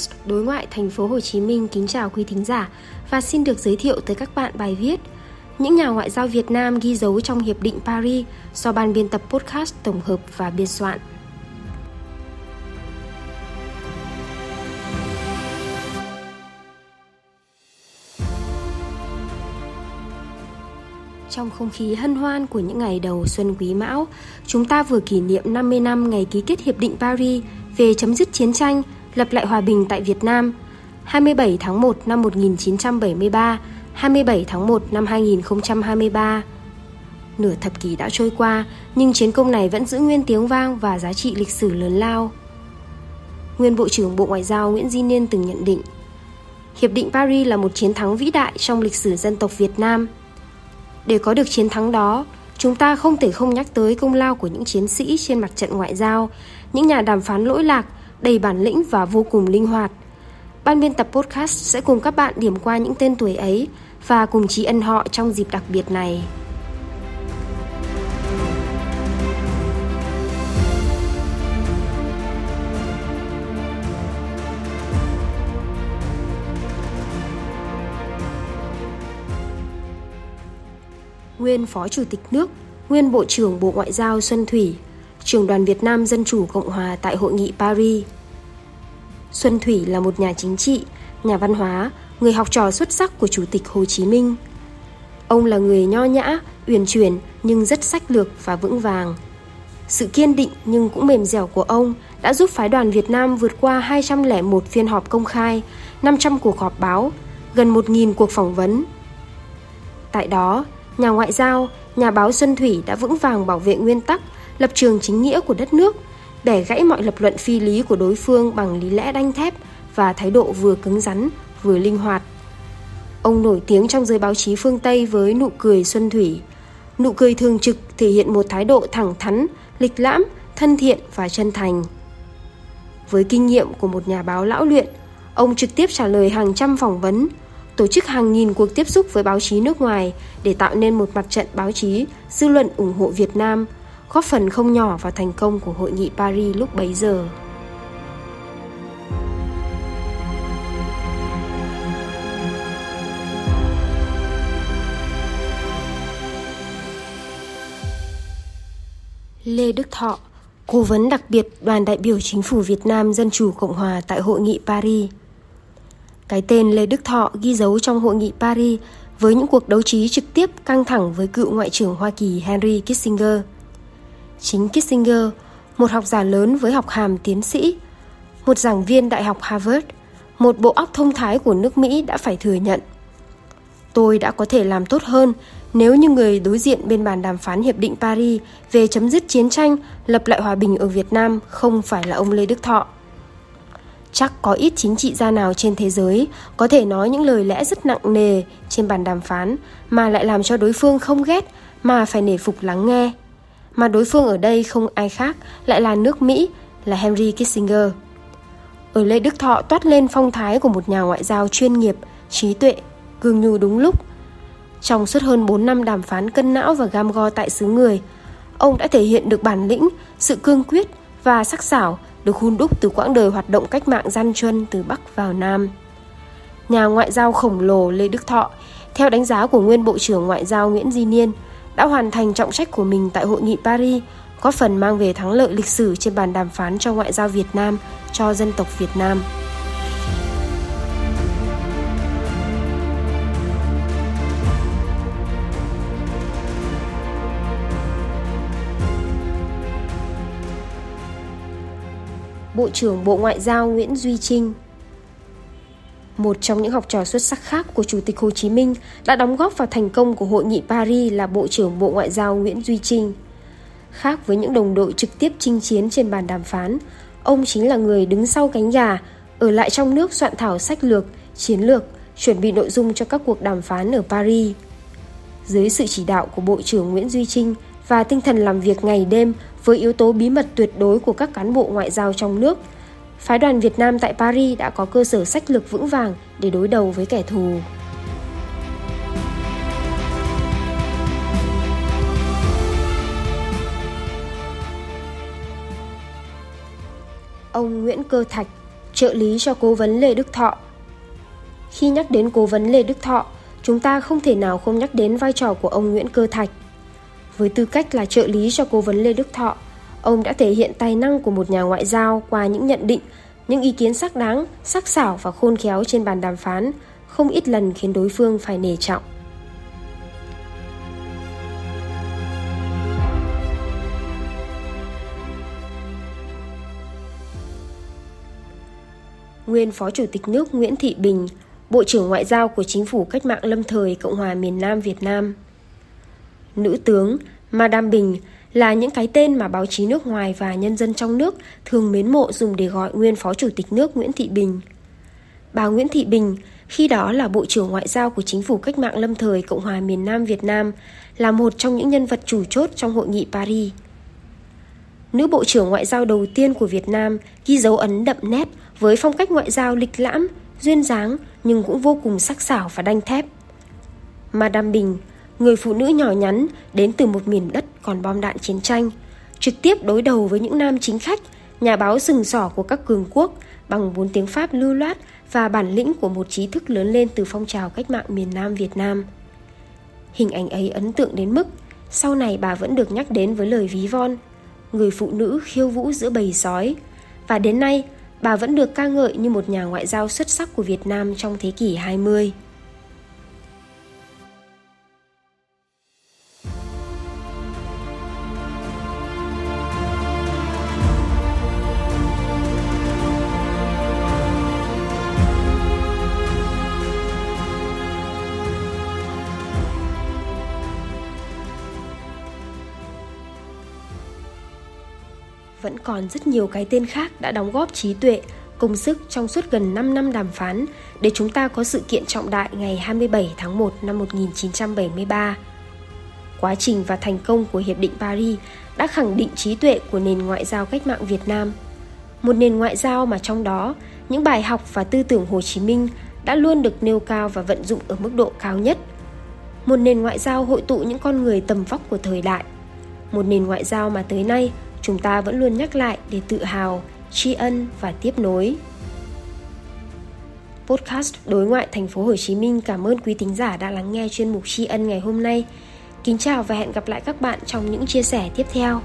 podcast Đối ngoại thành phố Hồ Chí Minh kính chào quý thính giả và xin được giới thiệu tới các bạn bài viết Những nhà ngoại giao Việt Nam ghi dấu trong Hiệp định Paris do ban biên tập podcast tổng hợp và biên soạn. Trong không khí hân hoan của những ngày đầu xuân quý mão, chúng ta vừa kỷ niệm 50 năm ngày ký kết Hiệp định Paris về chấm dứt chiến tranh, lập lại hòa bình tại Việt Nam 27 tháng 1 năm 1973, 27 tháng 1 năm 2023. Nửa thập kỷ đã trôi qua, nhưng chiến công này vẫn giữ nguyên tiếng vang và giá trị lịch sử lớn lao. Nguyên Bộ trưởng Bộ Ngoại giao Nguyễn Di Niên từng nhận định, Hiệp định Paris là một chiến thắng vĩ đại trong lịch sử dân tộc Việt Nam. Để có được chiến thắng đó, chúng ta không thể không nhắc tới công lao của những chiến sĩ trên mặt trận ngoại giao, những nhà đàm phán lỗi lạc, đầy bản lĩnh và vô cùng linh hoạt. Ban biên tập podcast sẽ cùng các bạn điểm qua những tên tuổi ấy và cùng tri ân họ trong dịp đặc biệt này. Nguyên Phó Chủ tịch nước, Nguyên Bộ trưởng Bộ Ngoại giao Xuân Thủy trưởng đoàn Việt Nam Dân Chủ Cộng Hòa tại Hội nghị Paris. Xuân Thủy là một nhà chính trị, nhà văn hóa, người học trò xuất sắc của Chủ tịch Hồ Chí Minh. Ông là người nho nhã, uyển chuyển nhưng rất sách lược và vững vàng. Sự kiên định nhưng cũng mềm dẻo của ông đã giúp phái đoàn Việt Nam vượt qua 201 phiên họp công khai, 500 cuộc họp báo, gần 1.000 cuộc phỏng vấn. Tại đó, nhà ngoại giao, nhà báo Xuân Thủy đã vững vàng bảo vệ nguyên tắc lập trường chính nghĩa của đất nước, bẻ gãy mọi lập luận phi lý của đối phương bằng lý lẽ đanh thép và thái độ vừa cứng rắn, vừa linh hoạt. Ông nổi tiếng trong giới báo chí phương Tây với nụ cười xuân thủy. Nụ cười thường trực thể hiện một thái độ thẳng thắn, lịch lãm, thân thiện và chân thành. Với kinh nghiệm của một nhà báo lão luyện, ông trực tiếp trả lời hàng trăm phỏng vấn, tổ chức hàng nghìn cuộc tiếp xúc với báo chí nước ngoài để tạo nên một mặt trận báo chí, dư luận ủng hộ Việt Nam – góp phần không nhỏ vào thành công của hội nghị Paris lúc bấy giờ. Lê Đức Thọ, cố vấn đặc biệt đoàn đại biểu chính phủ Việt Nam Dân chủ Cộng hòa tại hội nghị Paris. Cái tên Lê Đức Thọ ghi dấu trong hội nghị Paris với những cuộc đấu trí trực tiếp căng thẳng với cựu Ngoại trưởng Hoa Kỳ Henry Kissinger – Chính Kissinger, một học giả lớn với học hàm tiến sĩ, một giảng viên đại học Harvard, một bộ óc thông thái của nước Mỹ đã phải thừa nhận. Tôi đã có thể làm tốt hơn nếu như người đối diện bên bàn đàm phán Hiệp định Paris về chấm dứt chiến tranh, lập lại hòa bình ở Việt Nam không phải là ông Lê Đức Thọ. Chắc có ít chính trị gia nào trên thế giới có thể nói những lời lẽ rất nặng nề trên bàn đàm phán mà lại làm cho đối phương không ghét mà phải nể phục lắng nghe mà đối phương ở đây không ai khác lại là nước Mỹ, là Henry Kissinger. Ở Lê Đức Thọ toát lên phong thái của một nhà ngoại giao chuyên nghiệp, trí tuệ, gương nhu đúng lúc. Trong suốt hơn 4 năm đàm phán cân não và gam go tại xứ người, ông đã thể hiện được bản lĩnh, sự cương quyết và sắc sảo được hun đúc từ quãng đời hoạt động cách mạng gian truân từ Bắc vào Nam. Nhà ngoại giao khổng lồ Lê Đức Thọ, theo đánh giá của nguyên Bộ trưởng Ngoại giao Nguyễn Di Niên, đã hoàn thành trọng trách của mình tại hội nghị Paris, góp phần mang về thắng lợi lịch sử trên bàn đàm phán cho ngoại giao Việt Nam, cho dân tộc Việt Nam. Bộ trưởng Bộ Ngoại giao Nguyễn Duy Trinh một trong những học trò xuất sắc khác của Chủ tịch Hồ Chí Minh đã đóng góp vào thành công của hội nghị Paris là Bộ trưởng Bộ Ngoại giao Nguyễn Duy Trinh. Khác với những đồng đội trực tiếp chinh chiến trên bàn đàm phán, ông chính là người đứng sau cánh gà, ở lại trong nước soạn thảo sách lược, chiến lược, chuẩn bị nội dung cho các cuộc đàm phán ở Paris. Dưới sự chỉ đạo của Bộ trưởng Nguyễn Duy Trinh và tinh thần làm việc ngày đêm với yếu tố bí mật tuyệt đối của các cán bộ ngoại giao trong nước – phái đoàn Việt Nam tại Paris đã có cơ sở sách lược vững vàng để đối đầu với kẻ thù. Ông Nguyễn Cơ Thạch, trợ lý cho cố vấn Lê Đức Thọ. Khi nhắc đến cố vấn Lê Đức Thọ, chúng ta không thể nào không nhắc đến vai trò của ông Nguyễn Cơ Thạch. Với tư cách là trợ lý cho cố vấn Lê Đức Thọ, ông đã thể hiện tài năng của một nhà ngoại giao qua những nhận định, những ý kiến sắc đáng, sắc sảo và khôn khéo trên bàn đàm phán, không ít lần khiến đối phương phải nể trọng. Nguyên Phó Chủ tịch nước Nguyễn Thị Bình, Bộ trưởng Ngoại giao của Chính phủ Cách mạng lâm thời Cộng hòa miền Nam Việt Nam. Nữ tướng Madame Bình là những cái tên mà báo chí nước ngoài và nhân dân trong nước thường mến mộ dùng để gọi nguyên Phó Chủ tịch nước Nguyễn Thị Bình. Bà Nguyễn Thị Bình, khi đó là Bộ trưởng Ngoại giao của Chính phủ Cách mạng lâm thời Cộng hòa miền Nam Việt Nam, là một trong những nhân vật chủ chốt trong hội nghị Paris. Nữ Bộ trưởng Ngoại giao đầu tiên của Việt Nam ghi dấu ấn đậm nét với phong cách ngoại giao lịch lãm, duyên dáng nhưng cũng vô cùng sắc sảo và đanh thép. Madame Bình, người phụ nữ nhỏ nhắn đến từ một miền đất còn bom đạn chiến tranh, trực tiếp đối đầu với những nam chính khách, nhà báo sừng sỏ của các cường quốc bằng bốn tiếng Pháp lưu loát và bản lĩnh của một trí thức lớn lên từ phong trào cách mạng miền Nam Việt Nam. Hình ảnh ấy ấn tượng đến mức sau này bà vẫn được nhắc đến với lời ví von, người phụ nữ khiêu vũ giữa bầy sói. Và đến nay, bà vẫn được ca ngợi như một nhà ngoại giao xuất sắc của Việt Nam trong thế kỷ 20. Vẫn còn rất nhiều cái tên khác đã đóng góp trí tuệ, công sức trong suốt gần 5 năm đàm phán để chúng ta có sự kiện trọng đại ngày 27 tháng 1 năm 1973. Quá trình và thành công của Hiệp định Paris đã khẳng định trí tuệ của nền ngoại giao cách mạng Việt Nam. Một nền ngoại giao mà trong đó, những bài học và tư tưởng Hồ Chí Minh đã luôn được nêu cao và vận dụng ở mức độ cao nhất. Một nền ngoại giao hội tụ những con người tầm vóc của thời đại. Một nền ngoại giao mà tới nay chúng ta vẫn luôn nhắc lại để tự hào, tri ân và tiếp nối. Podcast Đối ngoại thành phố Hồ Chí Minh cảm ơn quý thính giả đã lắng nghe chuyên mục tri ân ngày hôm nay. Kính chào và hẹn gặp lại các bạn trong những chia sẻ tiếp theo.